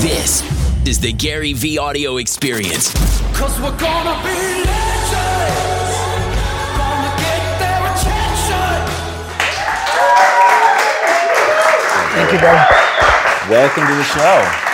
This is the Gary Vee audio experience. Cause we're gonna be legends. Gonna get their attention. Thank you, bro. Welcome to the show.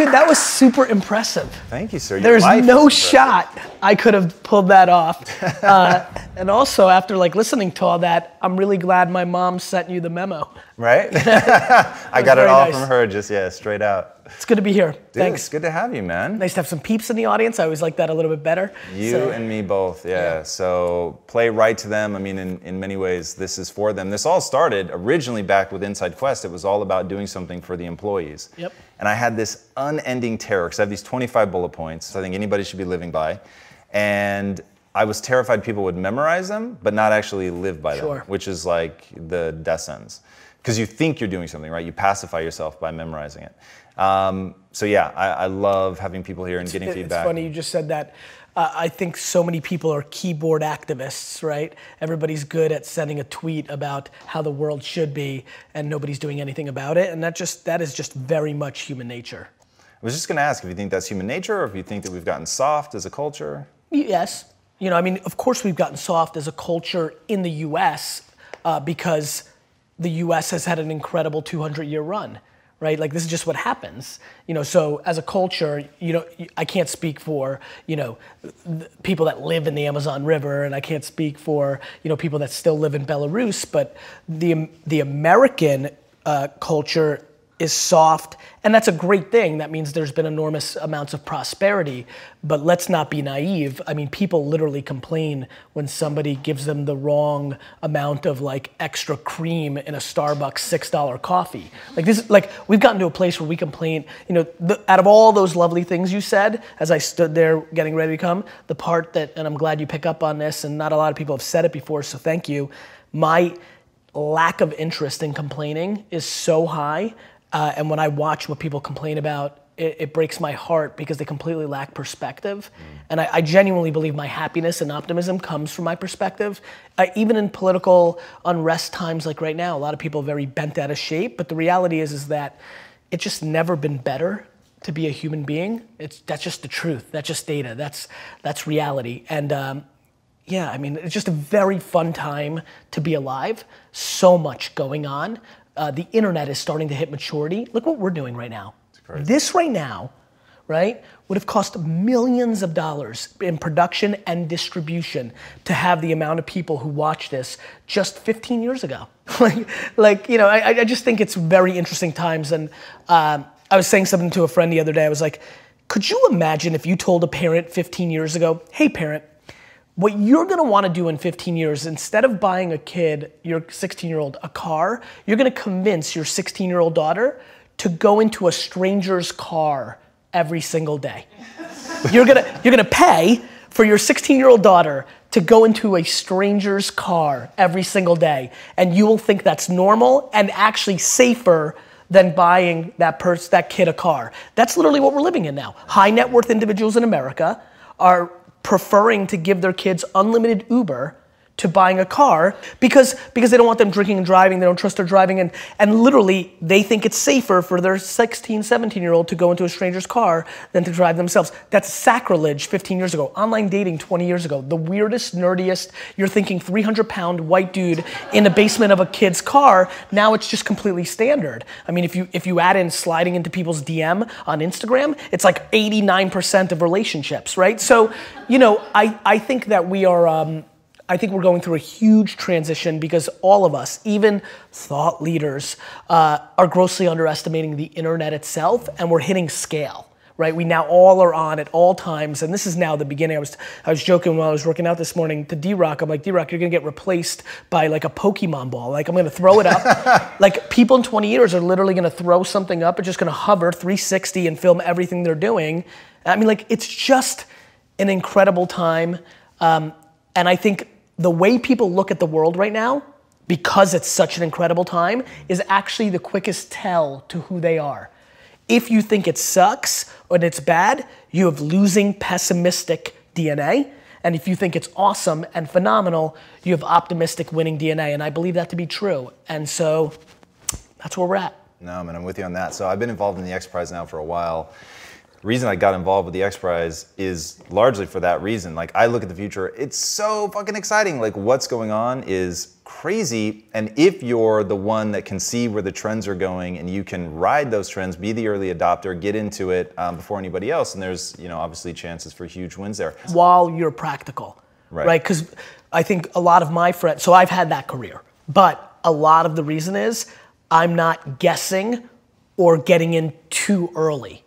Dude, that was super impressive. Thank you, sir. Your There's no shot I could have pulled that off. Uh, and also, after like listening to all that, I'm really glad my mom sent you the memo. Right? I got it all nice. from her, just yeah, straight out. It's good to be here. Dude, Thanks. It's good to have you, man. Nice to have some peeps in the audience. I always like that a little bit better. You So- and me both, yeah. Yeah. So play right to them. I mean, in, in many ways, this is for them. This all started originally back with Inside Quest. It was all about doing something for the employees. Yep. And I had this unending terror because I have these 25 bullet points I think anybody should be living by. And I was terrified people would memorize them, but not actually live by Sure. them, which is like the death sentence. Because you think you're doing something, right? You pacify yourself by memorizing it. Um, so yeah, I, I love having people here and getting It- feedback. It's funny you just said that. Uh, I think so many people are keyboard activists, right? Everybody's good at sending a tweet about how the world should be, and nobody's doing anything about it. And that just that is just very much human nature. I was just going to ask if you think that's human nature or if you think that we've gotten soft as a culture. Yes. You know, I mean, of course, we've gotten soft as a culture in the US uh, because the US has had an incredible 200 year run, right? Like, this is just what happens. You know, so as a culture, you know, I can't speak for, you know, people that live in the Amazon River, and I can't speak for, you know, people that still live in Belarus, but the, the American uh, culture is soft, and that's a great thing. That means there's been enormous amounts of prosperity. But let's not be naive. I mean, people literally complain when somebody gives them the wrong amount of like extra cream in a Starbucks six dollar coffee. Like this, like we've gotten to a place where we complain. You know, the, out of all those lovely things you said, as I stood there getting ready to come, the part that, and I'm glad you pick up on this, and not a lot of people have said it before, so thank you. My lack of interest in complaining is so high. Uh, and when I watch what people complain about, it, it breaks my heart because they completely lack perspective. And I, I genuinely believe my happiness and optimism comes from my perspective. Uh, even in political unrest times like right now, a lot of people are very bent out of shape. But the reality is, is that it's just never been better to be a human being. It's that's just the truth. That's just data. That's that's reality. And um, yeah, I mean, it's just a very fun time to be alive. So much going on. Uh, the internet is starting to hit maturity. Look what we're doing right now. This right now, right, would have cost millions of dollars in production and distribution to have the amount of people who watch this just 15 years ago. like, like, you know, I, I just think it's very interesting times. And um, I was saying something to a friend the other day. I was like, could you imagine if you told a parent 15 years ago, hey, parent, what you're gonna wanna do in 15 years, instead of buying a kid, your 16 year old, a car, you're gonna convince your 16 year old daughter to go into a stranger's car every single day. You're gonna, you're gonna pay for your 16 year old daughter to go into a stranger's car every single day, and you will think that's normal and actually safer than buying that pers- that kid a car. That's literally what we're living in now. High net worth individuals in America are preferring to give their kids unlimited Uber to buying a car because because they don't want them drinking and driving. They don't trust their driving. And and literally they think it's safer for their 16 17 year old to go into a stranger's car than to drive themselves. That's sacrilege 15 years ago. Online dating 20 years ago. The weirdest nerdiest you're thinking 300 pound white dude in the basement of a kid's car. Now it's just completely standard. I mean if you if you add in sliding into people's dm on instagram it's like 89% of relationships right? So you know i i think that we are um, I think we're going through a huge transition because all of us, even thought leaders, uh, are grossly underestimating the internet itself, and we're hitting scale. Right, we now all are on at all times, and this is now the beginning. I was I was joking while I was working out this morning to D Rock. I'm like, D Rock, you're gonna get replaced by like a Pokemon ball. Like I'm gonna throw it up. like people in 20 years are literally gonna throw something up. It's just gonna hover 360 and film everything they're doing. I mean, like it's just an incredible time, um, and I think the way people look at the world right now, because it's such an incredible time, is actually the quickest tell to who they are. If you think it sucks and it's bad, you have losing pessimistic DNA. And if you think it's awesome and phenomenal, you have optimistic winning DNA. And I believe that to be true. And so that's where we're at. No, man, I'm with you on that. So I've been involved in the X Prize now for a while. The reason I got involved with the X Prize is largely for that reason. Like I look at the future, it's so fucking exciting. Like what's going on is crazy. And if you're the one that can see where the trends are going and you can ride those trends, be the early adopter, get into it um, before anybody else, and there's you know obviously chances for huge wins there. while you're practical, Right. right? Because I think a lot of my friends, so I've had that career, but a lot of the reason is I'm not guessing or getting in too early,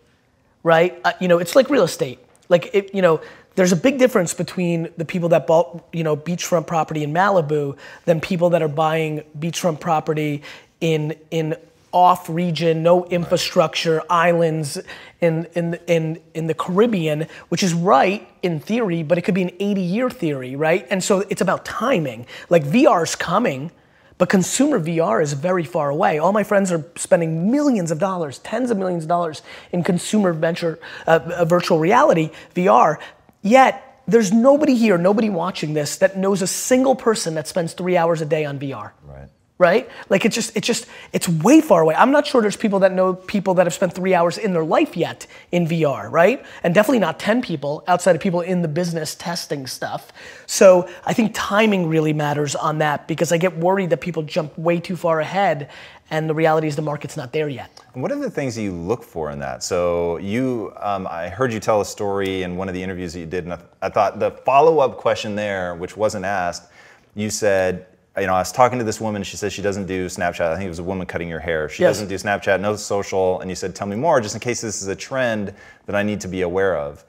right? Uh, you know, it's like real estate. Like, it, you know, there's a big difference between the people that bought, you know, beachfront property in Malibu than people that are buying beachfront property in in off region, no infrastructure, islands in, in, in, in the Caribbean, which is right in theory, but it could be an 80 year theory, right? And so it's about timing. Like VR's coming, but consumer VR is very far away. All my friends are spending millions of dollars, tens of millions of dollars in consumer venture, uh, uh, virtual reality, VR. Yet, there's nobody here, nobody watching this that knows a single person that spends three hours a day on VR Right. Like it's just, it's just, it's way far away. I'm not sure there's people that know people that have spent three hours in their life yet in VR, right? And definitely not 10 people outside of people in the business testing stuff. So I think timing really matters on that because I get worried that people jump way too far ahead and the reality is the market's not there yet. What are the things that you look for in that? So you, um, I heard you tell a story in one of the interviews that you did, and I, I thought the follow-up question there, which wasn't asked, you said, you know, I was talking to this woman. She says she doesn't do Snapchat. I think it was a woman cutting your hair. She Yes. doesn't do Snapchat, no social. And you said, tell me more, just in case this is a trend that I need to be aware of.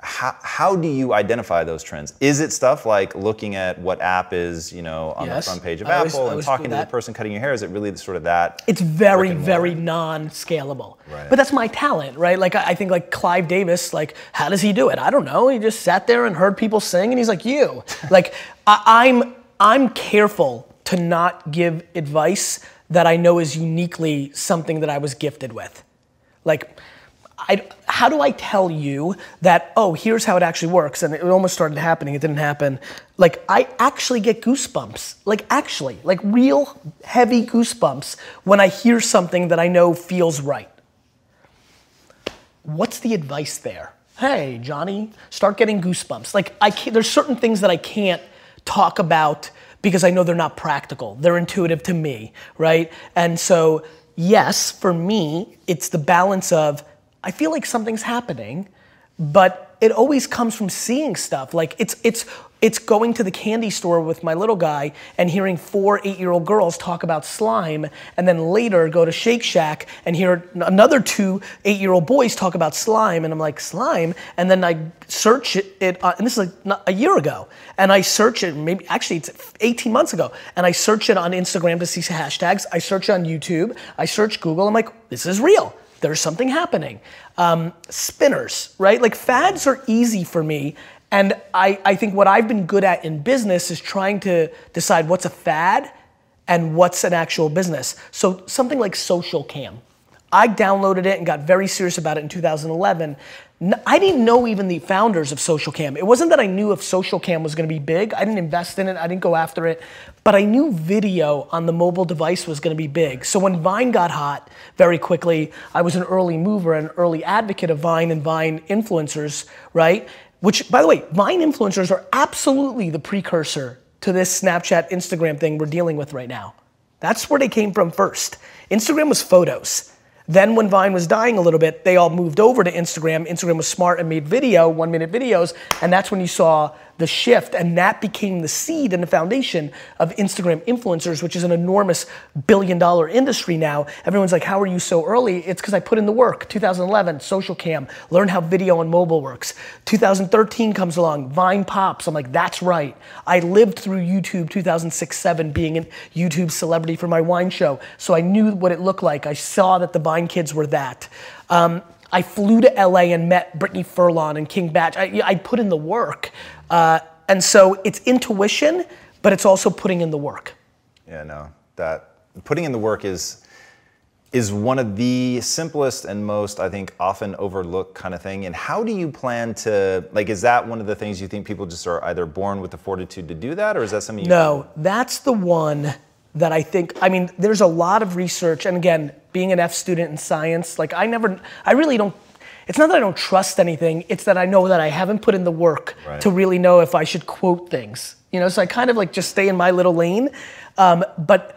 How, how do you identify those trends? Is it stuff like looking at what app is, you know, on Yes. the front page of I Apple I and talking to the person cutting your hair? Is it really sort of that? It's very, very non-scalable. Right. But that's my talent, right? Like I I think like Clive Davis, like how does he do it? I don't know. He just sat there and heard people sing, and he's like, "You." like I, I'm, I'm careful to not give advice that I know is uniquely something that I was gifted with. Like, I, how do I tell you that, oh, here's how it actually works? And it almost started happening, it didn't happen. Like, I actually get goosebumps. Like, actually, like real heavy goosebumps when I hear something that I know feels right. What's the advice there? Hey, Johnny, start getting goosebumps. Like, I there's certain things that I can't talk about because I know they're not practical. They're intuitive to me, right? And so, yes, for me, it's the balance of I feel like something's happening, but it always comes from seeing stuff. Like it's it's it's going to the candy store with my little guy and hearing four eight-year-old girls talk about slime, and then later go to Shake Shack and hear another two eight-year-old boys talk about slime, and I'm like slime, and then I search it, it uh, and this is like a year ago, and I search it maybe actually it's 18 months ago, and I search it on Instagram to see hashtags. I search on YouTube. I search Google. I'm like, this is real there's something happening. Um, spinners, right? Like fads are easy for me. And I, I think what I've been good at in business is trying to decide what's a fad and what's an actual business. So something like Socialcam. I downloaded it and got very serious about it in 2011. I didn't know even the founders of Socialcam. It wasn't that I knew if Socialcam was gonna be big. I didn't invest in it, I didn't go after it. But I knew video on the mobile device was gonna be big. So when Vine got hot very quickly, I was an early mover and early advocate of Vine and Vine influencers, right? Which, by the way, Vine influencers are absolutely the precursor to this Snapchat, Instagram thing we're dealing with right now. That's where they came from first. Instagram was photos. Then when Vine was dying a little bit, they all moved over to Instagram. Instagram was smart and made video, one minute videos, and that's when you saw the shift, and that became the seed and the foundation of Instagram influencers, which is an enormous billion dollar industry now. Everyone's like, how are you so early? It's because I put in the work. 2011, Socialcam, learn how video and mobile works. 2013 comes along, Vine pops. I'm like, that's right. I lived through YouTube 2006 7 being a YouTube celebrity for my wine show, so I knew what it looked like. I saw that the Vine kids were that. Um, I flew to LA and met Brittany Furlan and King Bach. I, I put in the work. Uh, and so it's intuition, but it's also putting in the work. Yeah, no. That putting in the work is is one of the simplest and most I think often overlooked kind of thing. And how do you plan to like is that one of the things you think people just are either born with the fortitude to do that or is that something you No, that's the one that I think, I mean, there's a lot of research, and again, being an F student in science, like I never, I really don't. It's not that I don't trust anything. It's that I know that I haven't put in the work Right. to really know if I should quote things. You know, so I kind of like just stay in my little lane. Um, but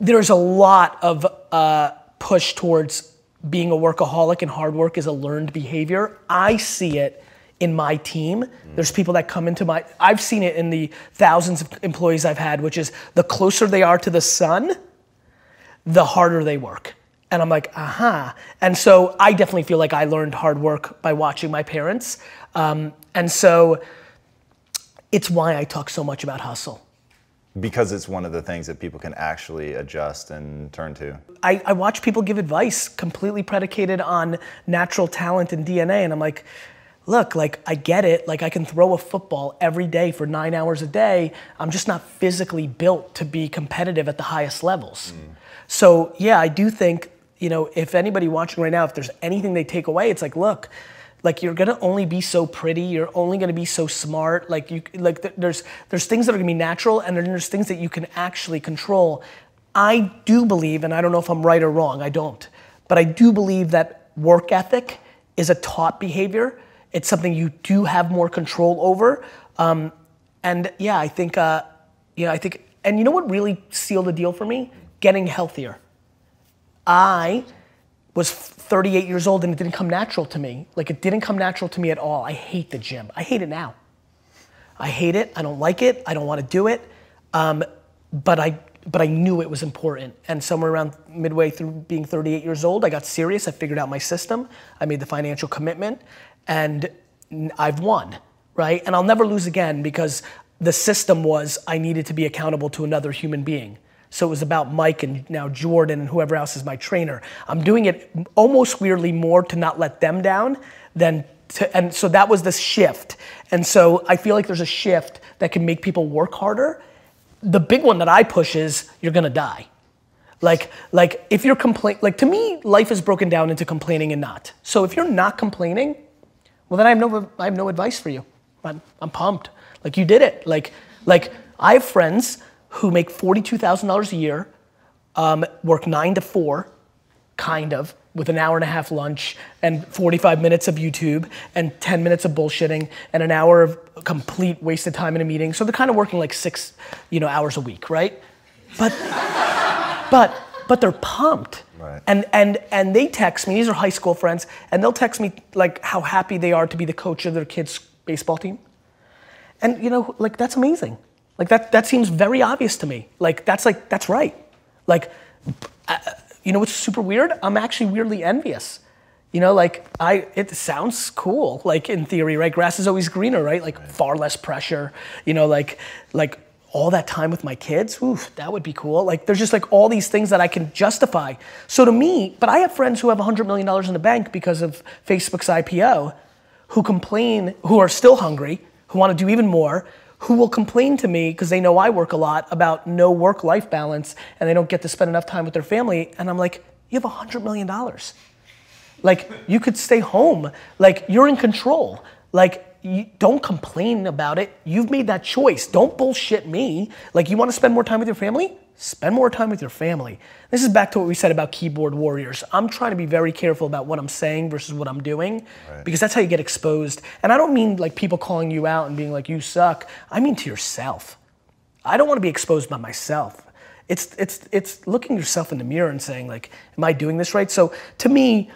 there's a lot of uh, push towards being a workaholic and hard work is a learned behavior. I see it in my team. There's people that come into my, I've seen it in the thousands of employees I've had, which is the closer they are to the sun, the harder they work. And I'm like, aha. And so I definitely feel like I learned hard work by watching my parents. Um, and so it's why I talk so much about hustle. Because it's one of the things that people can actually adjust and turn to. I, I watch people give advice completely predicated on natural talent and DNA, and I'm like, look, like I get it. Like I can throw a football every day for nine hours a day. I'm just not physically built to be competitive at the highest levels. Mm. So yeah, I do think you know if anybody watching right now, if there's anything they take away, it's like, look. Like you're gonna only be so pretty. You're only gonna be so smart. Like you, like th- there's there's things that are gonna be natural, and then there's things that you can actually control. I do believe, and I don't know if I'm right or wrong, I don't, but I do believe that work ethic is a taught behavior. It's something you do have more control over. Um, and yeah, I think, uh, you know, I think, and you know what really sealed the deal for me? Getting healthier. I was 38 years old and it didn't come natural to me. Like it didn't come natural to me at all. I hate the gym. I hate it now. I hate it. I don't like it. I don't want to do it. Um, but I but I knew it was important. And somewhere around midway through being 38 years old, I got serious. I figured out my system. I made the financial commitment, and I've won, right? And I'll never lose again because the system was I needed to be accountable to another human being. So it was about Mike and now Jordan and whoever else is my trainer. I'm doing it almost weirdly more to not let them down than to, and so that was the shift. And so I feel like there's a shift that can make people work harder. The big one that I push is you're gonna die. Like, like if you're complain, like to me, life is broken down into complaining and not. So if you're not complaining, well then I have no, I have no advice for you. I'm, I'm pumped. Like you did it. Like, like I have friends who make forty-two thousand dollars a year, um, work nine to four, kind of, with an hour and a half lunch and 45 minutes of YouTube and 10 minutes of bullshitting and an hour of complete wasted time in a meeting. So they're kind of working like six, you know, hours a week, right? But, but, but they're pumped. Right. And, and, and they text me, these are high school friends, and they'll text me like how happy they are to be the coach of their kids' baseball team. And you know, like that's amazing. Like that that seems very obvious to me. Like that's like that's right. Like you know what's super weird? I'm actually weirdly envious. You know, like I it sounds cool, like in theory, right? Grass is always greener, right? Like far less pressure. You know, like like all that time with my kids, oof, that would be cool. Like there's just like all these things that I can justify. So to me, but I have friends who have $100 million in the bank because of Facebook's IPO who complain, who are still hungry, who want to do even more, who will complain to me because they know I work a lot about no work life balance and they don't get to spend enough time with their family. And I'm like, you have a $100 million. Like, you could stay home. Like, you're in control. Like, you, don't complain about it. You've made that choice. Don't bullshit me. Like, you want to spend more time with your family? Spend more time with your family. This is back to what we said about keyboard warriors. I'm trying to be very careful about what I'm saying versus what I'm doing because that's how you get exposed. And I don't mean like people calling you out and being like, you suck. I mean to yourself. I don't want to be exposed by myself. It's, it's, it's looking yourself in the mirror and saying, like, am I doing this right? So to me,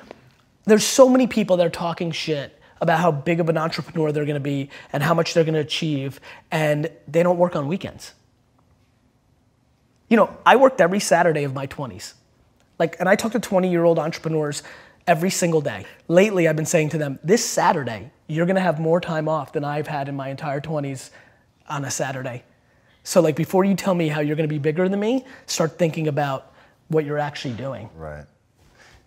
there's so many people that are talking shit about how big of an entrepreneur they're gonna be and how much they're gonna achieve, and they don't work on weekends. You know, I worked every Saturday of my 20s. Like, and I talk to 20 year old entrepreneurs every single day. Lately, I've been saying to them, this Saturday, you're gonna have more time off than I've had in my entire 20s on a Saturday. So, like, before you tell me how you're gonna be bigger than me, start thinking about what you're actually doing. Right.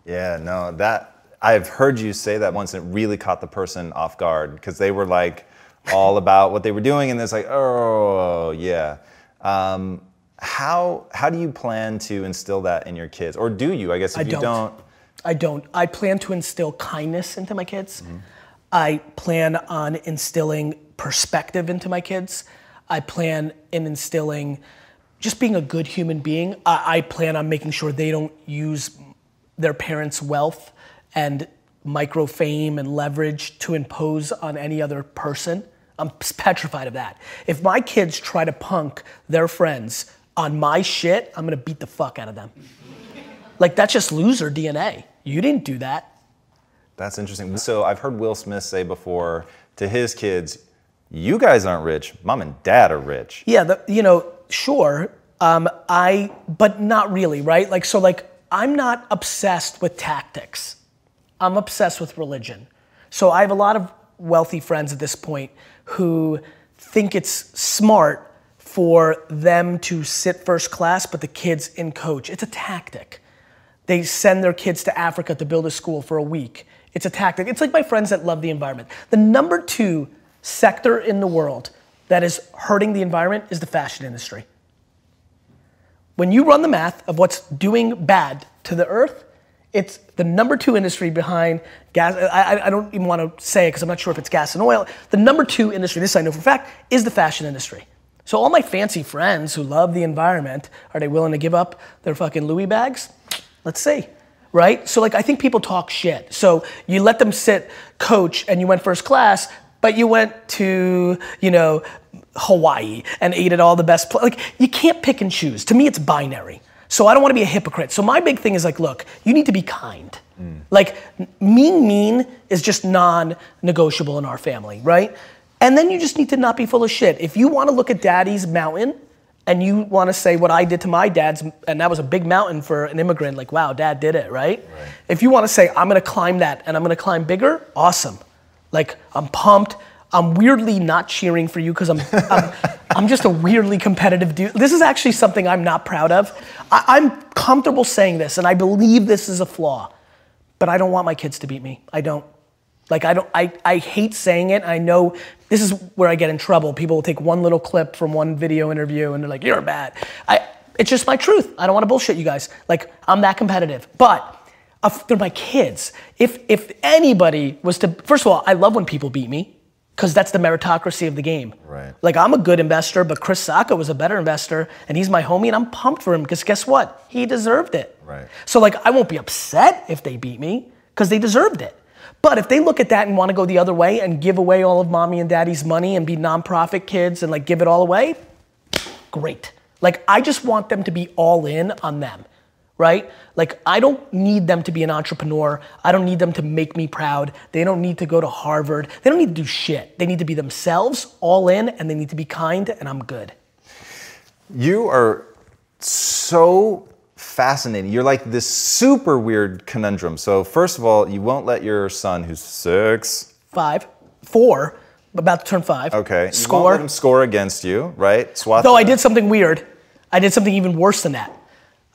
Yeah, no, that I've heard you say that once and it really caught the person off guard because they were like all about what they were doing and it's like, oh, yeah. Um, how how do you plan to instill that in your kids? Or do you? I guess if I you don't. don't, I don't. I plan to instill kindness into my kids. Mm-hmm. I plan on instilling perspective into my kids. I plan in instilling just being a good human being. I, I plan on making sure they don't use their parents' wealth and micro fame and leverage to impose on any other person. I'm petrified of that. If my kids try to punk their friends on my shit, I'm gonna beat the fuck out of them. Like that's just loser DNA. You didn't do that. That's interesting. So I've heard Will Smith say before to his kids, "You guys aren't rich. Mom and Dad are rich." Yeah, the, you know, sure. Um, I, but not really, right? Like, so, like, I'm not obsessed with tactics. I'm obsessed with religion. So I have a lot of wealthy friends at this point who think it's smart for them to sit first class, but the kids in coach. It's a tactic. They send their kids to Africa to build a school for a week. It's a tactic. It's like my friends that love the environment. The number two sector in the world that is hurting the environment is the fashion industry. When you run the math of what's doing bad to the earth, it's the number two industry behind gas. I, I- don't even want to say it because I'm not sure if it's gas and oil. The number two industry, this I know for fact, is the fashion industry. So all my fancy friends who love the environment, are they willing to give up their fucking Louis bags? Let's see. Right? So like I think people talk shit. So you let them sit coach and you went first class, but you went to, you know, Hawaii and ate at all the best pla- like you can't pick and choose. To me it's binary. So I don't want to be a hypocrite. So my big thing is like, look, you need to be kind. Mm. Like mean mean is just non-negotiable in our family, right? And then you just need to not be full of shit. If you want to look at daddy's mountain and you want to say what I did to my dad's, and that was a big mountain for an immigrant, like, wow, dad did it, right? If you want to say, I'm going to climb that and I'm going to climb bigger, awesome. Like, I'm pumped. I'm weirdly not cheering for you because I'm, I'm, I'm just a weirdly competitive dude. This is actually something I'm not proud of. I, I'm comfortable saying this, and I believe this is a flaw, but I don't want my kids to beat me. I don't. Like I don't I, I hate saying it. I know this is where I get in trouble. People will take one little clip from one video interview and they're like, you're bad. I it's just my truth. I don't want to bullshit you guys. Like I'm that competitive. But they're my kids. If if anybody was to first of all, I love when people beat me because that's the meritocracy of the game. Right. Like I'm a good investor, but Chris Sacca was a better investor, and he's my homie, and I'm pumped for him because guess what? He deserved it. Right. So like I won't be upset if they beat me because they deserved it. But if they look at that and want to go the other way and give away all of mommy and daddy's money and be nonprofit kids and like give it all away, great. Like I just want them to be all in on them, right? Like I don't need them to be an entrepreneur. I don't need them to make me proud. They don't need to go to Harvard. They don't need to do shit. They need to be themselves, all in, and they need to be kind, and I'm good. You are so fascinating. You're like this super weird conundrum. So first of all, you won't let your son, who's six, Five, four, about to turn five. okay, you won't Score. let him score against you, right? Swat. Though I did something weird. I did something even worse than that.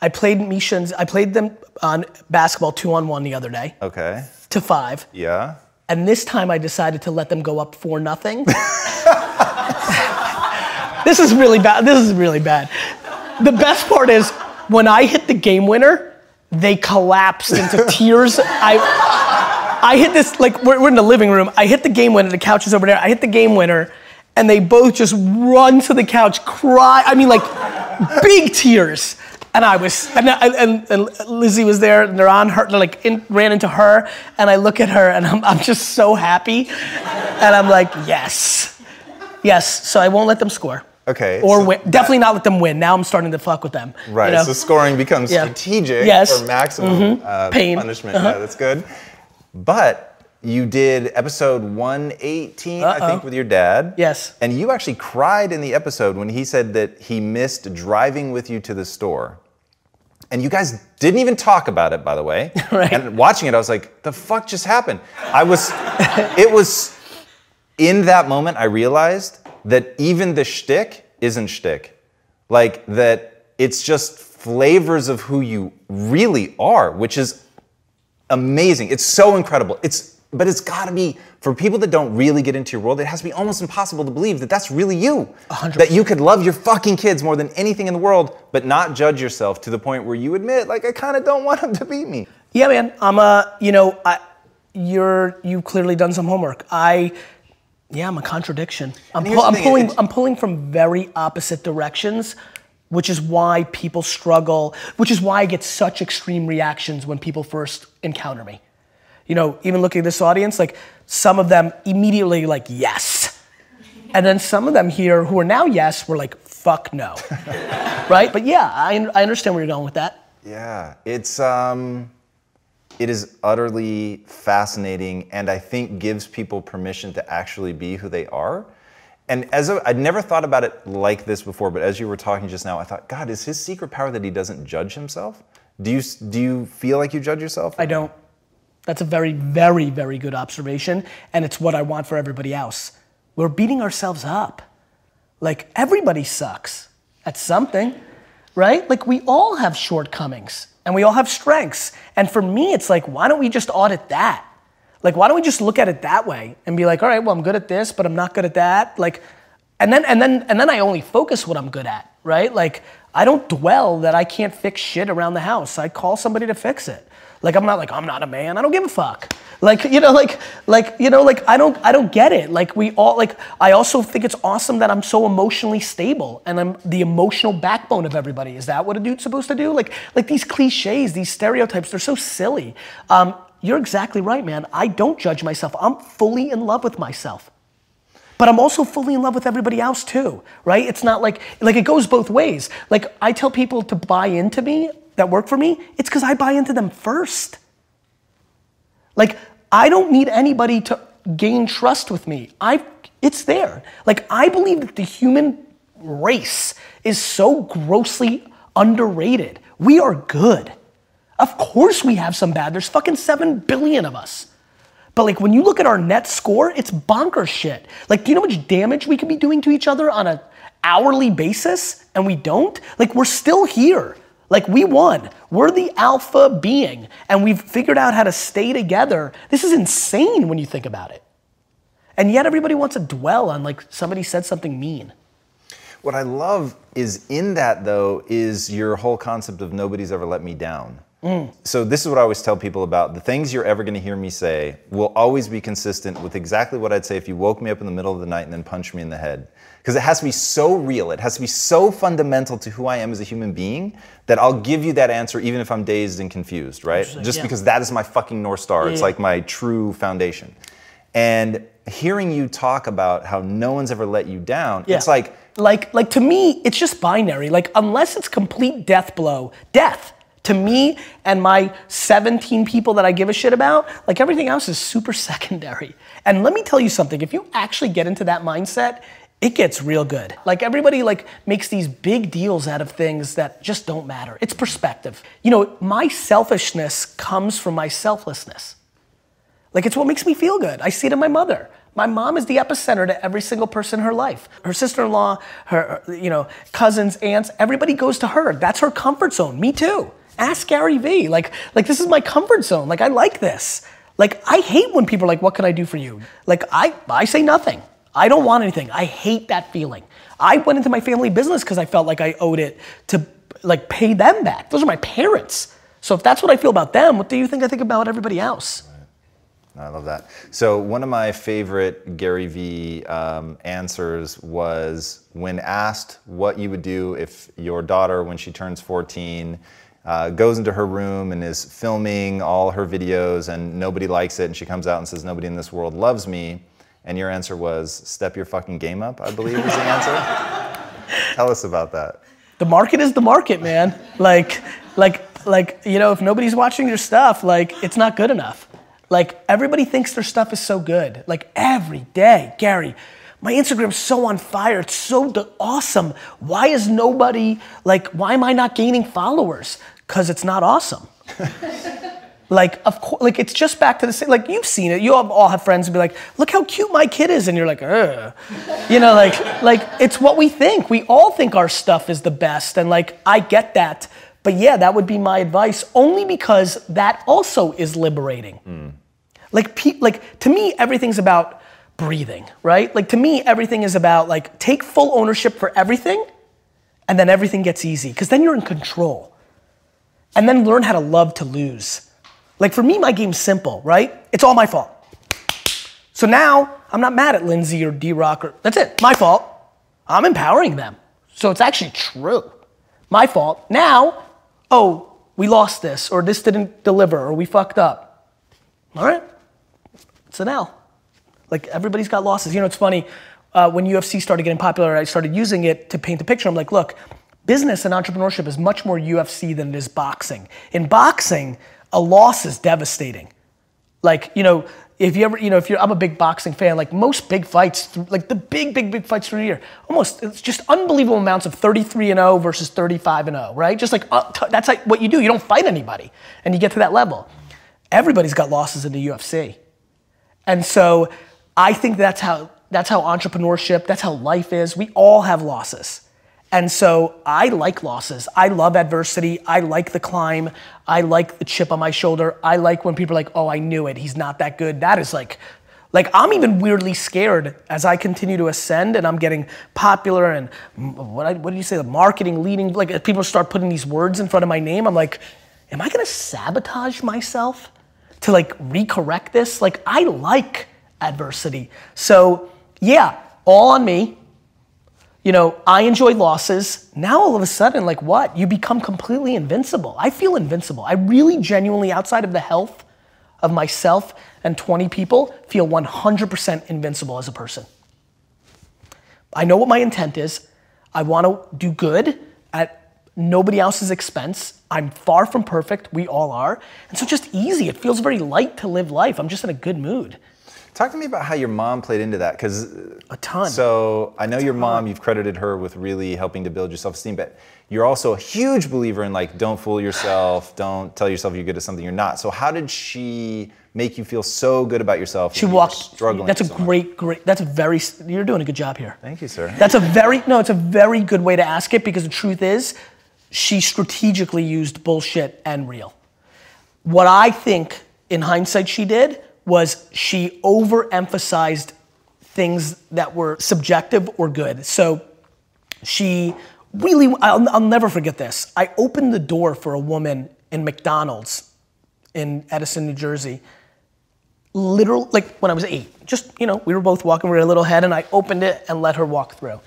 I played Mishan's, I played them on basketball two on one the other day Okay. to five. Yeah. And this time I decided to let them go up for nothing. this is really bad. This is really bad. The best part is when I hit the game winner, they collapsed into tears. I, I hit this, like, we're, we're in the living room. I hit the game winner, the couch is over there. I hit the game winner, and they both just run to the couch, cry. I mean, like, big tears. And I was, and, and, and Lizzie was there, and they're on her, they're like, in, ran into her, and I look at her, and I'm, I'm just so happy. And I'm like, yes. Yes, so I won't let them score. Okay, Or so win. Definitely not let them win. Now I'm starting to fuck with them. you Right. know? So scoring becomes Yeah. strategic Yes. Mm-hmm. for maximum uh, Pain. punishment. Uh-huh. Yeah, that's good. But you did episode 118, I think, with your dad. Yes. And you actually cried in the episode when he said that he missed driving with you to the store. And you guys didn't even talk about it, by the way. Right. And watching it, I was like, the fuck just happened? I was, it was, in that moment, I realized that even the shtick isn't shtick. Like, that it's just flavors of who you really are, which is amazing. It's so incredible. It's but it's got to be for people that don't really get into your world. It has to be almost impossible to believe that that's really you. hundred That you could love your fucking kids more than anything in the world, but not judge yourself to the point where you admit, like, I kind of don't want them to beat me. Yeah, man. I'm a, you know, I, you're, you've clearly done some homework. I, yeah, I'm a contradiction. I'm, I'm thing, pulling, I'm pulling from very opposite directions, which is why people struggle, which is why I get such extreme reactions when people first encounter me. You know, even looking at this audience, like some of them immediately like yes. And then some of them here who are now yes were like fuck no. right? But yeah, I, I understand where you're going with that. Yeah, it's um, it is utterly fascinating, and I think gives people permission to actually be who they are. And as I'd never thought about it like this before, but as you were talking just now, I thought, God, is his secret power that he doesn't judge himself? Do you do you feel like you judge yourself? I don't. That's a very, very, very good observation, and it's what I want for everybody else. We're beating ourselves up. Like everybody sucks at something, right? Like we all have shortcomings and we all have strengths. And for me, it's like, why don't we just audit that? Like, why don't we just look at it that way and be like, all right, well, I'm good at this, but I'm not good at that. Like, and then and then and then I only focus what I'm good at, right? Like, I don't dwell that I can't fix shit around the house. I call somebody to fix it. Like, I'm not like I'm not a man. I don't give a fuck. Like, you know, like like you know, like I don't I don't get it. Like we all like I also think it's awesome that I'm so emotionally stable and I'm the emotional backbone of everybody. Is that what a dude's supposed to do? Like like these cliches, these stereotypes, they're so silly. Um, you're exactly right, man. I don't judge myself. I'm fully in love with myself. But I'm also fully in love with everybody else too, right? It's not like like it goes both ways. Like I tell people to buy into me that work for me, it's cuz I buy into them first. Like I don't need anybody to gain trust with me. I it's there. Like I believe that the human race is so grossly underrated. We are good. Of course we have some bad. There's fucking 7 billion of us. But like when you look at our net score, it's bonker shit. Like, do you know how much damage we could be doing to each other on a hourly basis and we don't? Like we're still here. Like we won. We're the alpha being and we've figured out how to stay together. This is insane when you think about it. And yet everybody wants to dwell on like somebody said something mean. What I love is in that though is your whole concept of nobody's ever let me down. Mm. So this is what I always tell people about the things you're ever going to hear me say will always be consistent with exactly what I'd say if you woke me up in the middle of the night and then punched me in the head. Because it has to be so real, it has to be so fundamental to who I am as a human being that I'll give you that answer even if I'm dazed and confused, right? Just yeah. because that is my fucking north star. it's yeah. like my true foundation. And hearing you talk about how no one's ever let you down, it's like like like to me it's just binary like unless it's complete death blow death to me and my 17 people that i give a shit about like everything else is super secondary and let me tell you something if you actually get into that mindset it gets real good like everybody like makes these big deals out of things that just don't matter it's perspective you know my selfishness comes from my selflessness like it's what makes me feel good. I see it in my mother. My mom is the epicenter to every single person in her life. Her sister-in-law, her you know, cousins, aunts, everybody goes to her. That's her comfort zone. Me too. Ask Gary Vee. Like like this is my comfort zone. Like I like this. Like I hate when people are like what can I do for you? Like I I say nothing. I don't want anything. I hate that feeling. I went into my family business because I felt like I owed it to like pay them back. Those are my parents. So if that's what I feel about them, what do you think I think about everybody else? I love that. So one of my favorite Gary Vee um, answers was when asked what you would do if your daughter, when she turns 14, uh, goes into her room and is filming all her videos and nobody likes it, and she comes out and says, "Nobody in this world loves me," and your answer was, "Step your fucking game up." I believe is the answer. Tell us about that. the market is the market, man. Like, like, like, you know, if nobody's watching your stuff, like, it's not good enough. Like, everybody thinks their stuff is so good. Like, every day, Gary, my Instagram's so on fire. It's so awesome. Why is nobody, like, why am I not gaining followers? Because it's not awesome. Like, of course, like it's just back to the same. Like you've seen it. You all, have friends who be like, "Look how cute my kid is," and you're like, "Ugh," you know, like, like it's what we think. We all think our stuff is the best, and like I get that. But yeah, that would be my advice, only because that also is liberating. Hmm. Like, pe- like to me, everything's about breathing, right? Like to me, everything is about like take full ownership for everything, and then everything gets easy because then you're in control and then learn how to love to lose. Like for me, my game's simple, right? It's all my fault. So now I'm not mad at Lindsay or D Rock or that's it, my fault. I'm empowering them. So it's actually true. My fault. Now, oh, we lost this, or this didn't deliver, or we fucked up. All right, it's an L. Like everybody's got losses. You know, it's funny. Uh, when UFC started getting popular, I started using it to paint the picture. I'm like, look, business and entrepreneurship is much more UFC than it is boxing. In boxing, a loss is devastating. Like, you know, if you ever, you know, if you're, I'm a big boxing fan, like most big fights, like the big, big, big fights through the year, almost, it's just unbelievable amounts of 33 and 0 versus 35 and 0, right? Just like, uh, t- that's like what you do. You don't fight anybody and you get to that level. Everybody's got losses in the UFC. And so I think that's how that's how entrepreneurship, that's how life is. We all have losses. And so I like losses. I love adversity. I like the climb. I like the chip on my shoulder. I like when people are like, "Oh, I knew it. He's not that good." That is like like I'm even weirdly scared as I continue to ascend and I'm getting popular and what I, what do you say the marketing leading like as people start putting these words in front of my name I'm like am I to sabotage myself to like recorrect this like I like adversity so yeah, all on me. You know, I enjoy losses. Now all of a sudden, like what? You become completely invincible. I feel invincible. I really genuinely, outside of the health of myself and 20 people, feel 100% invincible as a person. I know what my intent is. I want to do good at nobody else's expense. I'm far from perfect. We all are. And so just easy. It feels very light to live life. I'm just in a good mood. Talk to me about how your mom played into that, because A ton. So I know your mom. You've credited her with really helping to build your self-esteem, but you're also a huge believer in like, don't fool yourself, don't tell yourself you're good at something you're not. So how did she make you feel so good about yourself? She walked. struggling. That's a so much? great, great. That's a very. You're doing a good job here. Thank you, sir. That's a very no. It's a very good way to ask it because the truth is, she strategically used bullshit and real. What I think, in hindsight, she did was she overemphasized things that were subjective or good. So she really, I'll, I'll never forget this. I opened the door for a woman in McDonald's in Edison, New Jersey. Literal, like when I was eight, just, you know, we were both walking, we were a little head, and I opened it and let her walk through.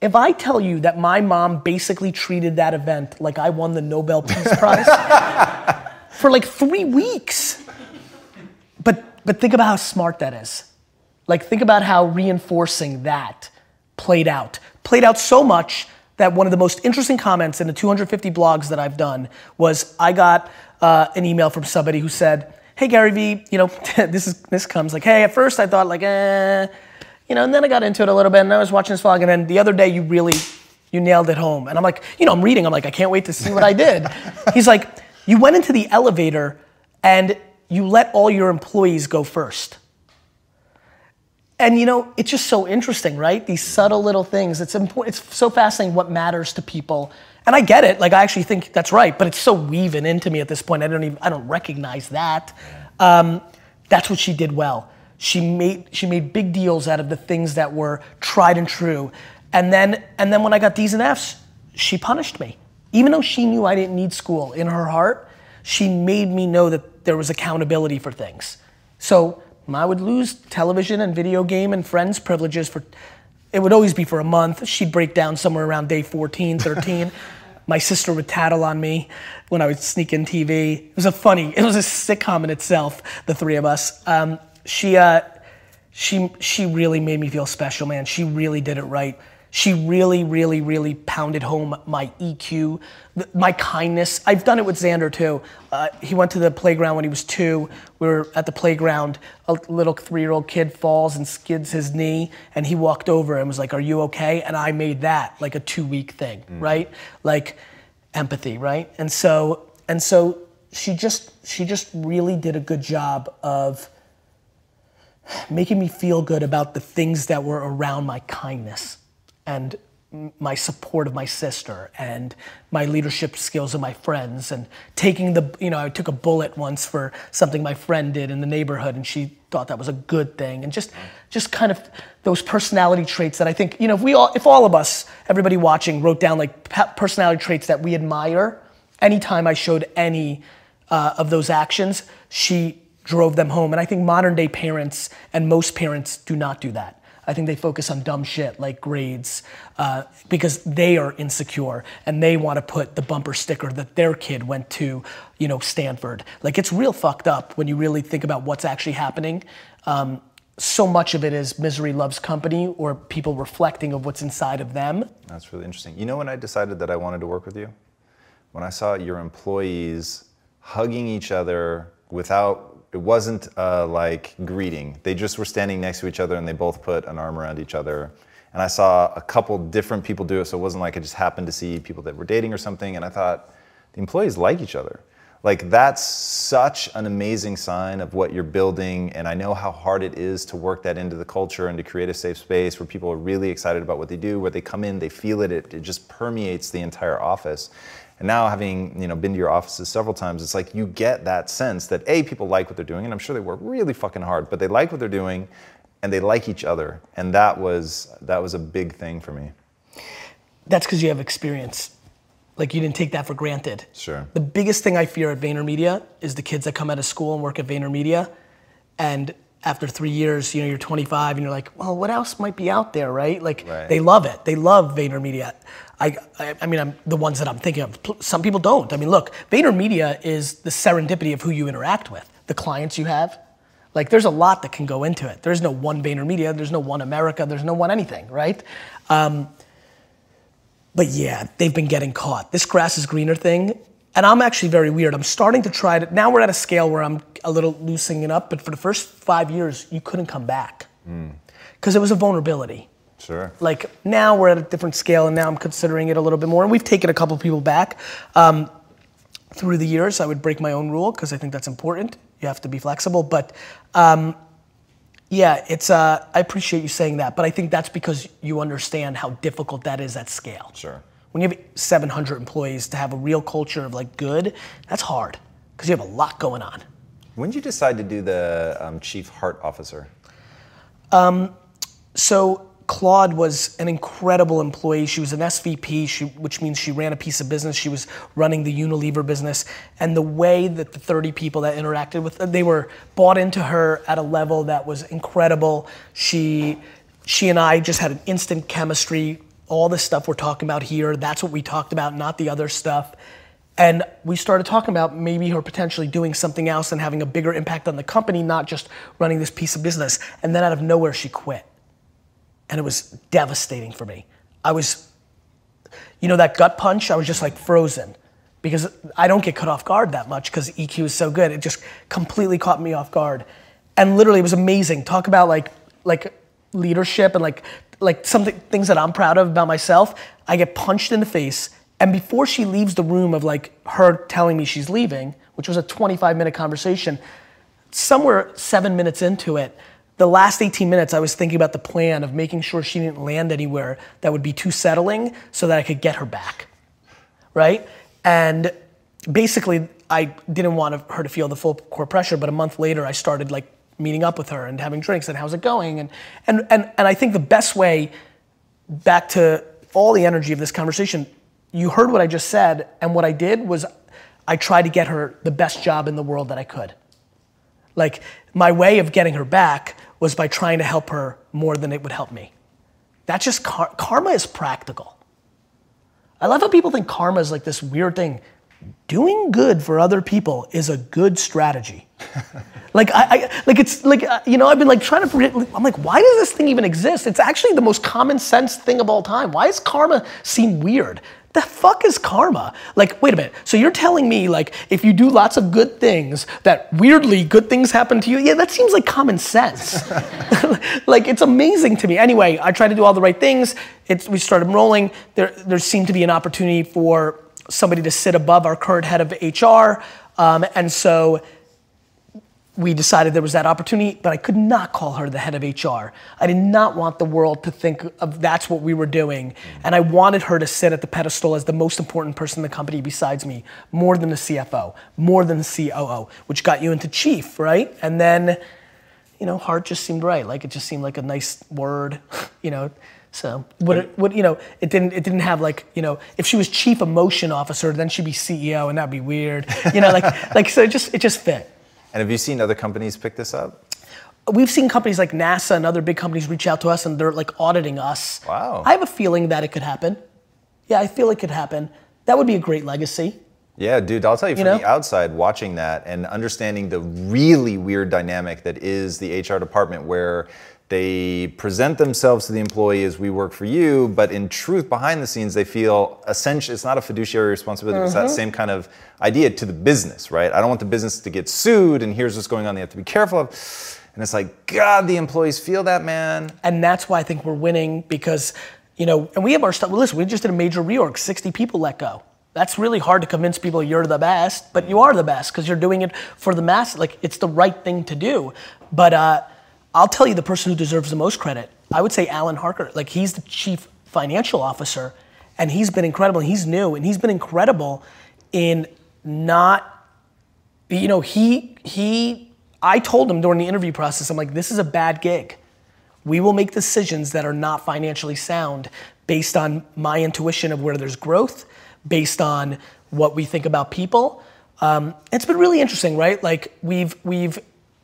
If I tell you that my mom basically treated that event like I won the Nobel Peace Prize for like three weeks. But think about how smart that is. Like think about how reinforcing that played out. Played out so much that one of the most interesting comments in the 250 blogs that I've done was I got uh, an email from somebody who said, "Hey Gary Vee, you know this is this comes like, hey, at first I thought like, eh, you know, and then I got into it a little bit, and I was watching this vlog, and then the other day you really you nailed it home, and I'm like, you know, I'm reading, I'm like, I can't wait to see what I did. He's like, you went into the elevator and you let all your employees go first. And you know, it's just so interesting, right? These subtle little things. It's important. It's so fascinating what matters to people. And I get it. Like I actually think that's right, but it's so weaving into me at this point. I don't even. I don't recognize that. Um, that's what she did well. She made she made big deals out of the things that were tried and true. And then and then when I got D's and F's, she punished me. Even though she knew I didn't need school in her heart, she made me know that there was accountability for things. So I would lose television and video game and friends privileges for, it would always be for a month. She'd break down somewhere around day 14, 13. My sister would tattle on me when I would sneak in TV. It was a funny, it was a sitcom in itself, the three of us. Um, she, uh, she, she really made me feel special, man. She really did it right. She really, really, really pounded home my EQ, my kindness. I've done it with Xander too. Uh, he went to the playground when he was two. We were at the playground. A little three-year-old kid falls and skids his knee, and he walked over and was like, "Are you okay?" And I made that like a two-week thing, right? Like empathy, right? And so, and so she just, she just really did a good job of making me feel good about the things that were around my kindness and my support of my sister and my leadership skills of my friends and taking the you know I took a bullet once for something my friend did in the neighborhood and she thought that was a good thing. And just just kind of those personality traits that I think you know if we all if all of us everybody watching wrote down like personality traits that we admire anytime I showed any uh, of those actions she drove them home. And I think modern day parents and most parents do not do that I think they focus on dumb shit like grades uh, because they are insecure and they want to put the bumper sticker that their kid went to, you know, Stanford. Like it's real fucked up when you really think about what's actually happening. Um, so much of it is misery loves company or people reflecting of what's inside of them. That's really interesting. You know when I decided that I wanted to work with you? When I saw your employees hugging each other without it wasn't uh, like greeting. They just were standing next to each other and they both put an arm around each other. And I saw a couple different people do it, so it wasn't like I just happened to see people that were dating or something. And I thought, the employees like each other. Like that's such an amazing sign of what you're building. And I know how hard it is to work that into the culture and to create a safe space where people are really excited about what they do, where they come in, they feel it, it, it just permeates the entire office. And now having you know been to your offices several times, it's like you get that sense that a people like what they're doing, and I'm sure they work really fucking hard, but they like what they're doing, and they like each other, and that was that was a big thing for me. That's because you have experience. Like you didn't take that for granted. Sure. The biggest thing I fear at VaynerMedia is the kids that come out of school and work at VaynerMedia, and after three years, you know, you're 25 and you're like, well, what else might be out there, right? Like Right. they love it. They love VaynerMedia. I, I, I mean, I'm the ones that I'm thinking of. Some people don't. I mean, look, VaynerMedia is the serendipity of who you interact with, the clients you have. Like, there's a lot that can go into it. There's no one VaynerMedia. There's no one America. There's no one anything, right? Um, but yeah, they've been getting caught. This grass is greener thing, and I'm actually very weird. I'm starting to try to. Now we're at a scale where I'm a little loosening it up, but for the first five years, you couldn't come back because it was a vulnerability. Sure. Like now we're at a different scale, and now I'm considering it a little bit more. And we've taken a couple people back um, through the years. I would break my own rule because I think that's important. You have to be flexible, but um, yeah, it's. Uh, I appreciate you saying that, but I think that's because you understand how difficult that is at scale. Sure. When you have 700 employees to have a real culture of like good, that's hard because you have a lot going on. When did you decide to do the um, chief heart officer? So Claude was an incredible employee. She was an SVP, she, which means she ran a piece of business. She was running the Unilever business, and the way that the 30 people that interacted with they were bought into her at a level that was incredible. She, she and I just had an instant chemistry. All the stuff we're talking about here, that's what we talked about, not the other stuff. And we started talking about maybe her potentially doing something else and having a bigger impact on the company, not just running this piece of business. And then out of nowhere, she quit and it was devastating for me. I was, you know, that gut punch, I was just like frozen because I don't get caught off guard that much because EQ is so good. It just completely caught me off guard. And literally, it was amazing. Talk about like, like leadership and like, like something, things that I'm proud of about myself. I get punched in the face. And before she leaves the room of like her telling me she's leaving, which was a 25 minute conversation, somewhere seven minutes into it, the last 18 minutes, I was thinking about the plan of making sure she didn't land anywhere that would be too settling so that I could get her back. Right? And basically, I didn't want her to feel the full core pressure, but a month later, I started like meeting up with her and having drinks and how's it going? And, and, and, and I think the best way back to all the energy of this conversation, you heard what I just said, and what I did was I tried to get her the best job in the world that I could. Like my way of getting her back was by trying to help her more than it would help me. That's just car- karma is practical. I love how people think karma is like this weird thing. Doing good for other people is a good strategy. like I, I like it's like uh, you know I've been like trying to forget. I'm like, why does this thing even exist? It's actually the most common sense thing of all time. Why does karma seem weird? The fuck is karma? Like, wait a minute. So you're telling me like if you do lots of good things, that weirdly good things happen to you? Yeah, that seems like common sense. like it's amazing to me. Anyway, I tried to do all the right things. It's, we started rolling. There, there seemed to be an opportunity for somebody to sit above our current head of HR, um, and so we decided there was that opportunity, but I could not call her the head of HR. I did not want the world to think of that's what we were doing. Mm. And I wanted her to sit at the pedestal as the most important person in the company besides me, more than the CFO, more than the COO, which got you into chief, right? And then, you know, heart just seemed right. Like it just seemed like a nice word, you know. So what, it, what you know, it didn't it didn't have like you know, if she was chief emotion officer, then she'd be CEO, and that'd be weird, you know, like like so it just it just fit. And have you seen other companies pick this up? we've seen companies like NASA and other big companies reach out to us and they're like auditing us. Wow. I have a feeling that it could happen. Yeah, I feel it could happen. That would be a great legacy. Yeah, dude, I'll tell you from know? the outside, watching that and understanding the really weird dynamic that is the HR department where they present themselves to the employee as we work for you, but in truth, behind the scenes, they feel essentially it's not a fiduciary responsibility. It's that Mm-hmm. same kind of idea to the business, right? I don't want the business to get sued, and here's what's going on. They have to be careful of. And it's like, God, the employees feel that, man. And that's why I think we're winning because, you know, and we have our stuff. Well, listen, we just did a major reorg, 60 people let go. That's really hard to convince people you're the best, but you are the best because you're doing it for the mass. Like, it's the right thing to do. But uh, I'll tell you the person who deserves the most credit. I would say Alan Harker. Like, he's the chief financial officer, and he's been incredible. He's new, and he's been incredible in not you know, he he I told him during the interview process, I'm like, this is a bad gig. We will make decisions that are not financially sound based on my intuition of where there's growth, based on what we think about people. Um, it's been really interesting, right? Like we've we've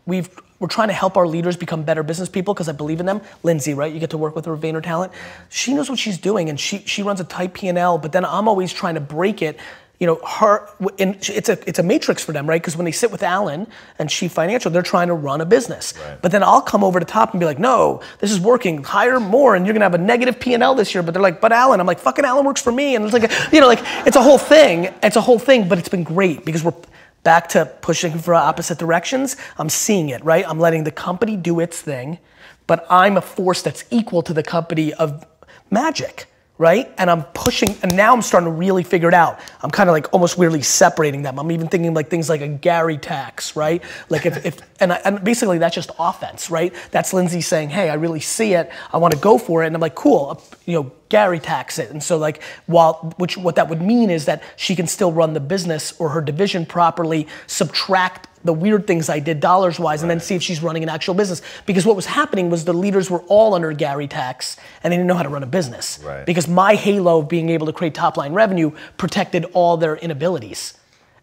we've we're trying to help our leaders become better business people because I believe in them. Lindsay, right? You get to work with her Vayner Talent. She knows what she's doing, and she she runs a tight P and L. But then I'm always trying to break it you know, her, it's a, it's a matrix for them, right? Because when they sit with Alan and Chief Financial, they're trying to run a business. But then I'll come over the top and be like, no, this is working, hire more, and you're gonna have a negative P&L this year. But they're like, but Alan, I'm like, fucking Alan works for me. And it's like, a, you know, like, it's a whole thing. It's a whole thing, but it's been great because we're back to pushing for opposite directions. I'm seeing it, right? I'm letting the company do its thing, but I'm a force that's equal to the company of magic right? And I'm pushing, and now I'm starting to really figure it out. I'm kind of like almost weirdly separating them. I'm even thinking like things like a Gary tax, right? Like if, if and, I, and basically that's just offense, right? That's Lindsay saying, hey, I really see it, I want to go for it, and I'm like, cool, uh, you know, Gary tax it. And so like, while, which what that would mean is that she can still run the business or her division properly, subtract the weird things I did dollars wise, and then see if she's running an actual business. Because what was happening was the leaders were all under Gary tax, and they didn't know how to run a business. Right. Because my halo of being able to create top line revenue protected all their inabilities.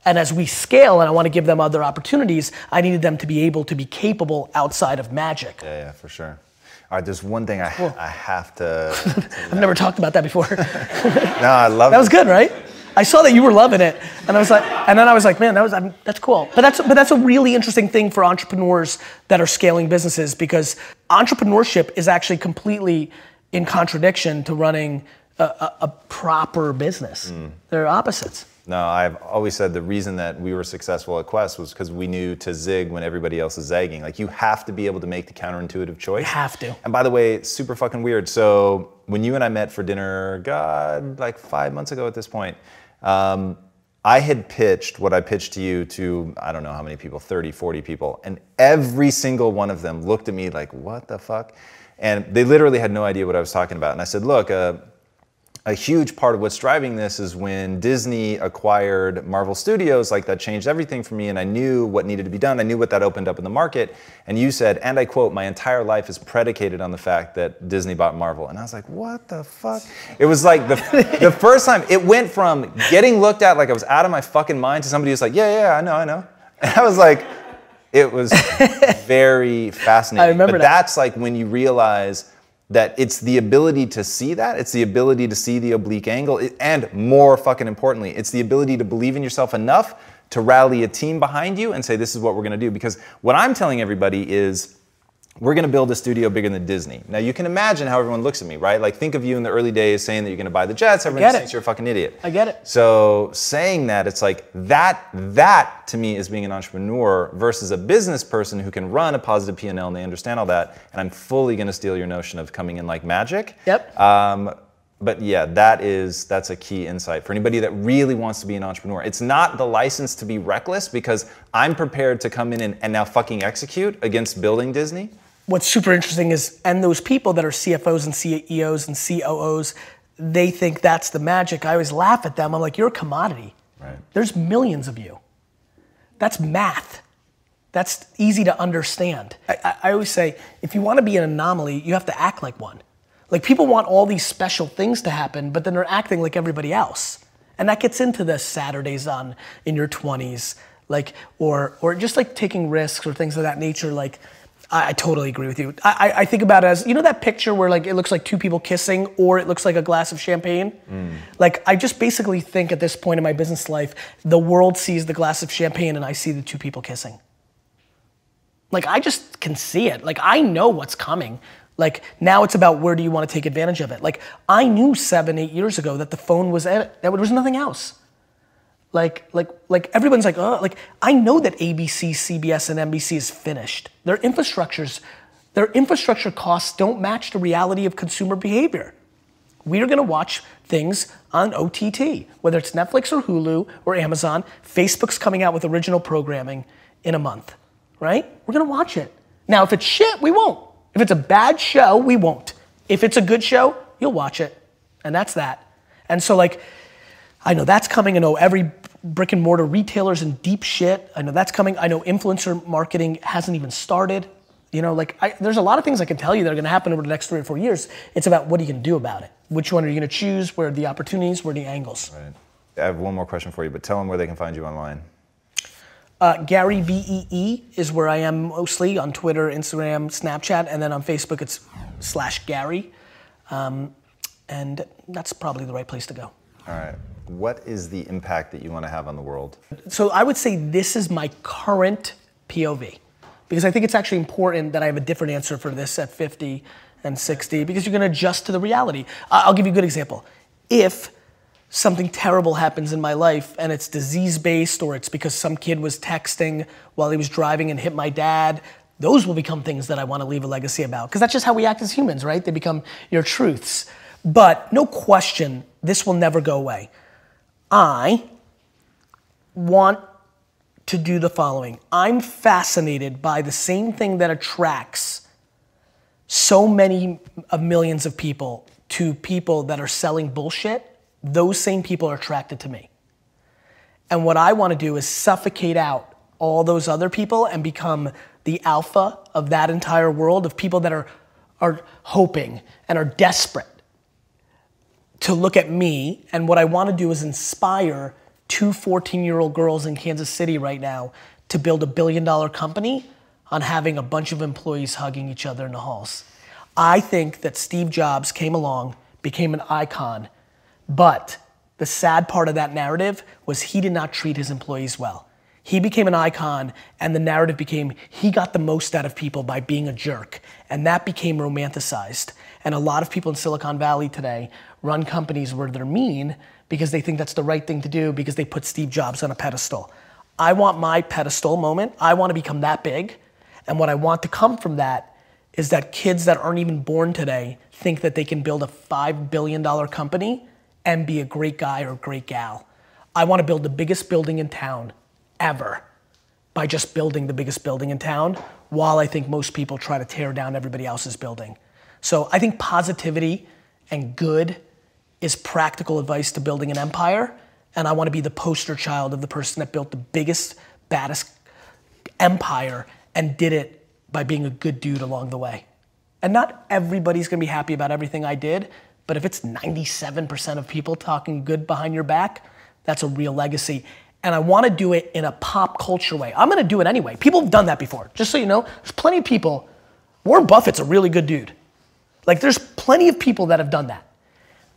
And as we scale and I want to give them other opportunities, I needed them to be able to be capable outside of magic. Yeah, yeah, for sure. All right, there's one thing I, I have to. I've never talked about that before. no, I love it. that was good, right? I saw that you were loving it, and I was like, and then I was like, man, that was I mean, that's cool. But that's but that's a really interesting thing for entrepreneurs that are scaling businesses because entrepreneurship is actually completely in contradiction to running a, a, a proper business. Hmm. They're opposites. No, I've always said the reason that we were successful at Quest was because we knew to zig when everybody else is zagging. Like you have to be able to make the counterintuitive choice. You have to. And by the way, it's super fucking weird. So when you and I met for dinner, God, like five months ago at this point, um, I had pitched what I pitched to you to, I don't know how many people, 30, 40 people. And every single one of them looked at me like, what the fuck? And they literally had no idea what I was talking about. And I said, look, uh, a huge part of what's driving this is when Disney acquired Marvel Studios, like that changed everything for me, and I knew what needed to be done. I knew what that opened up in the market. And you said, and I quote, my entire life is predicated on the fact that Disney bought Marvel. And I was like, what the fuck? It was like the, the first time, it went from getting looked at like I was out of my fucking mind to somebody who's like, yeah, yeah, I know, I know. And I was like, it was very fascinating. I remember but that. that's like when you realize that it's the ability to see that, it's the ability to see the oblique angle, and more fucking importantly, it's the ability to believe in yourself enough to rally a team behind you and say, this is what we're gonna do. Because what I'm telling everybody is, we're gonna build a studio bigger than Disney. Now you can imagine how everyone looks at me, right? Like think of you in the early days saying that you're gonna buy the jets, everyone thinks you're a fucking idiot. I get it. So saying that, it's like that, that to me is being an entrepreneur versus a business person who can run a positive P&L and they understand all that. And I'm fully gonna steal your notion of coming in like magic. Yep. Um, but yeah, that is that's a key insight for anybody that really wants to be an entrepreneur. It's not the license to be reckless because I'm prepared to come in and, and now fucking execute against building Disney. What's super interesting is, and those people that are CFOs and CEOs and COOs, they think that's the magic. I always laugh at them. I'm like, you're a commodity. Right. There's millions of you. That's math. That's easy to understand. I, I, always say, if you want to be an anomaly, you have to act like one. Like people want all these special things to happen, but then they're acting like everybody else. And that gets into the Saturdays on in your 20s, like or or just like taking risks or things of that nature. Like I, I totally agree with you. I, I, I think about it as you know that picture where like it looks like two people kissing, or it looks like a glass of champagne. Mm. Like I just basically think at this point in my business life, the world sees the glass of champagne, and I see the two people kissing. Like I just can see it. Like I know what's coming. Like now it's about where do you want to take advantage of it. Like I knew seven, eight years ago that the phone was it. That there was nothing else. Like, like, like everyone's like, oh, like I know that ABC, CBS, and NBC is finished. Their infrastructures, their infrastructure costs don't match the reality of consumer behavior. We are gonna watch things on OTT, whether it's Netflix or Hulu or Amazon. Facebook's coming out with original programming in a month, right? We're gonna watch it. Now, if it's shit, we won't. If it's a bad show, we won't. If it's a good show, you'll watch it. And that's that. And so, like, I know that's coming. I know every brick and mortar retailer's in deep shit. I know that's coming. I know influencer marketing hasn't even started. You know, like I, there's a lot of things I can tell you that are going to happen over the next three or four years. It's about what are you going to do about it? Which one are you going to choose? Where are the opportunities? Where are the angles? Right. I have one more question for you, but tell them where they can find you online. Uh, Gary Vee is where I am mostly on Twitter, Instagram, Snapchat, and then on Facebook it's slash Gary, um, and that's probably the right place to go. All right. What is the impact that you want to have on the world? So I would say this is my current POV because I think it's actually important that I have a different answer for this at 50 and 60 because you're going to adjust to the reality. I'll give you a good example. If something terrible happens in my life and it's disease based or it's because some kid was texting while he was driving and hit my dad, those will become things that I want to leave a legacy about because that's just how we act as humans, right? They become your truths. But no question, this will never go away. I want to do the following. I'm fascinated by the same thing that attracts so many of millions of people to people that are selling bullshit. Those same people are attracted to me. And what I want to do is suffocate out all those other people and become the alpha of that entire world of people that are, are hoping and are desperate to look at me. And what I want to do is inspire two 14 year old girls in Kansas City right now to build a billion dollar company on having a bunch of employees hugging each other in the halls. I think that Steve Jobs came along, became an icon, but the sad part of that narrative was he did not treat his employees well. He became an icon, and the narrative became he got the most out of people by being a jerk. And that became romanticized. And a lot of people in Silicon Valley today run companies where they're mean because they think that's the right thing to do because they put Steve Jobs on a pedestal. I want my pedestal moment. I want to become that big. And what I want to come from that is that kids that aren't even born today think that they can build a $5 billion company and be a great guy or great gal. I want to build the biggest building in town ever by just building the biggest building in town while I think most people try to tear down everybody else's building. So I think positivity and good is practical advice to building an empire. And I want to be the poster child of the person that built the biggest, baddest empire and did it by being a good dude along the way. And not everybody's gonna be happy about everything I did, but if it's 97% of people talking good behind your back, that's a real legacy. And I wanna do it in a pop culture way. I'm gonna do it anyway. People have done that before. Just so you know, there's plenty of people. Warren Buffett's a really good dude. Like, there's plenty of people that have done that.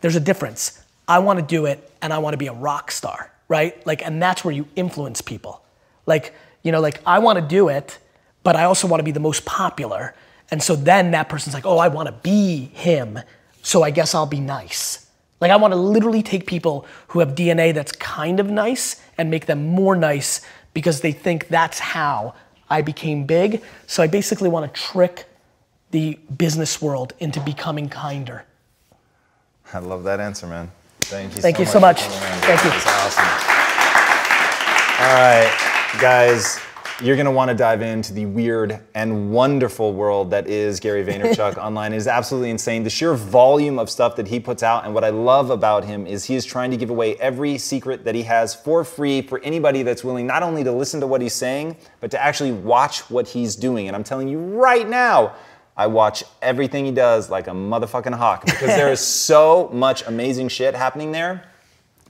There's a difference. I wanna do it and I wanna be a rock star, right? Like, and that's where you influence people. Like, you know, like I wanna do it, but I also wanna be the most popular. And so then that person's like, oh, I wanna be him, so I guess I'll be nice. Like, I wanna literally take people who have DNA that's kind of nice and make them more nice because they think that's how I became big. So I basically wanna trick the business world into becoming kinder. I love that answer, man. Thank you Thank so you so much. much. coming in. Thank you. That's awesome. All right, guys, you're gonna want to dive into the weird and wonderful world that is Gary Vaynerchuk online. It is absolutely insane. The sheer volume of stuff that he puts out, and what I love about him is he is trying to give away every secret that he has for free for anybody that's willing not only to listen to what he's saying, but to actually watch what he's doing. And I'm telling you right now, I watch everything he does like a motherfucking hawk because there is so much amazing shit happening there.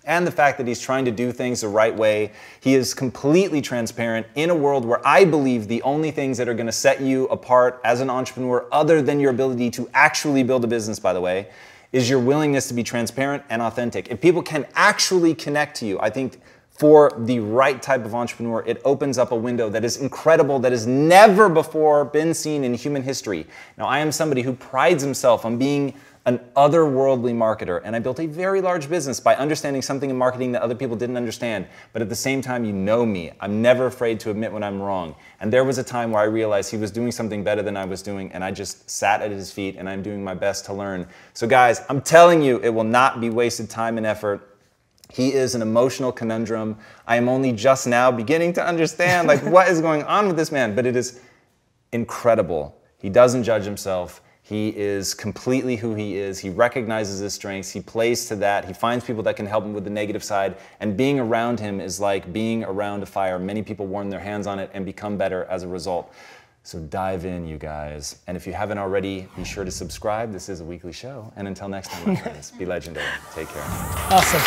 and the fact that he's trying to do things the right way. He is completely transparent in a world where I believe the only things that are going to set you apart as an entrepreneur, other than your ability to actually build a business, by the way, is your willingness to be transparent and authentic. If people can actually connect to you, I think for the right type of entrepreneur, it opens up a window that is incredible, that has never before been seen in human history. Now, I am somebody who prides himself on being an otherworldly marketer, and I built a very large business by understanding something in marketing that other people didn't understand. But at the same time, you know me. I'm never afraid to admit when I'm wrong. And there was a time where I realized he was doing something better than I was doing, and I just sat at his feet, and I'm doing my best to learn. So, guys, I'm telling you, it will not be wasted time and effort. He is an emotional conundrum. I am only just now beginning to understand like what is going on with this man, but it is incredible. He doesn't judge himself. He is completely who he is. He recognizes his strengths. He plays to that. He finds people that can help him with the negative side. And being around him is like being around a fire. Many people warm their hands on it and become better as a result. So dive in, you guys. And if you haven't already, be sure to subscribe. This is a weekly show. And until next time, my friends, be legendary. Take care. Awesome.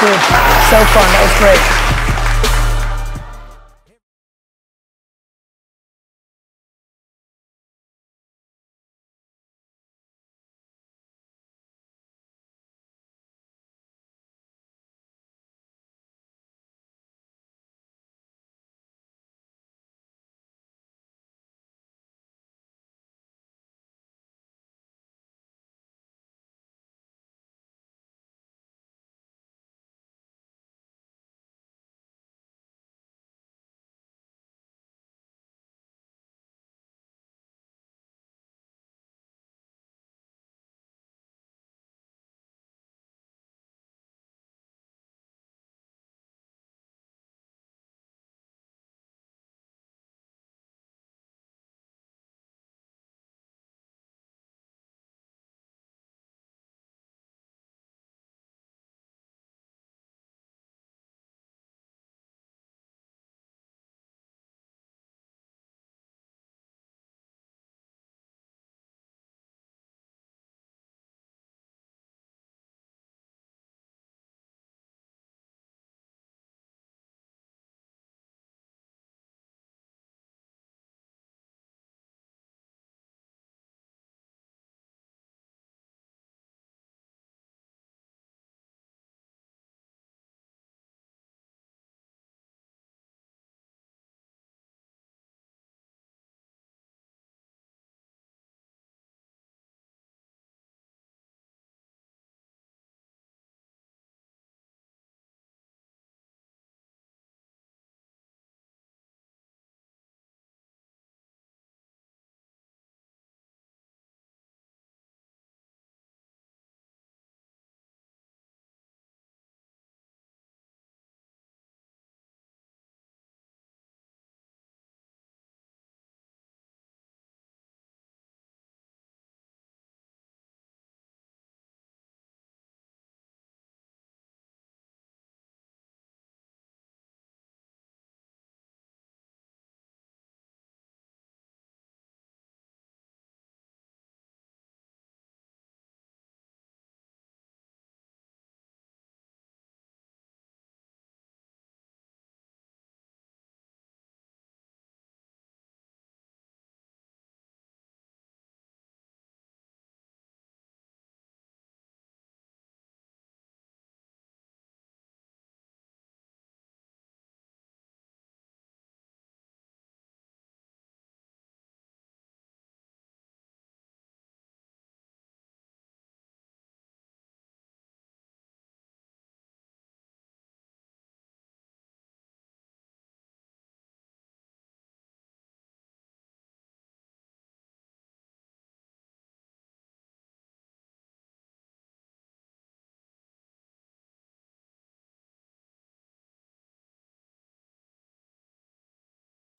Good. So fun. That was great.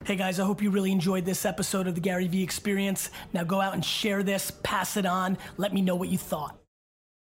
Hey guys, I hope you really enjoyed this episode of the Gary Vee Experience. Now go out and share this, pass it on, let me know what you thought.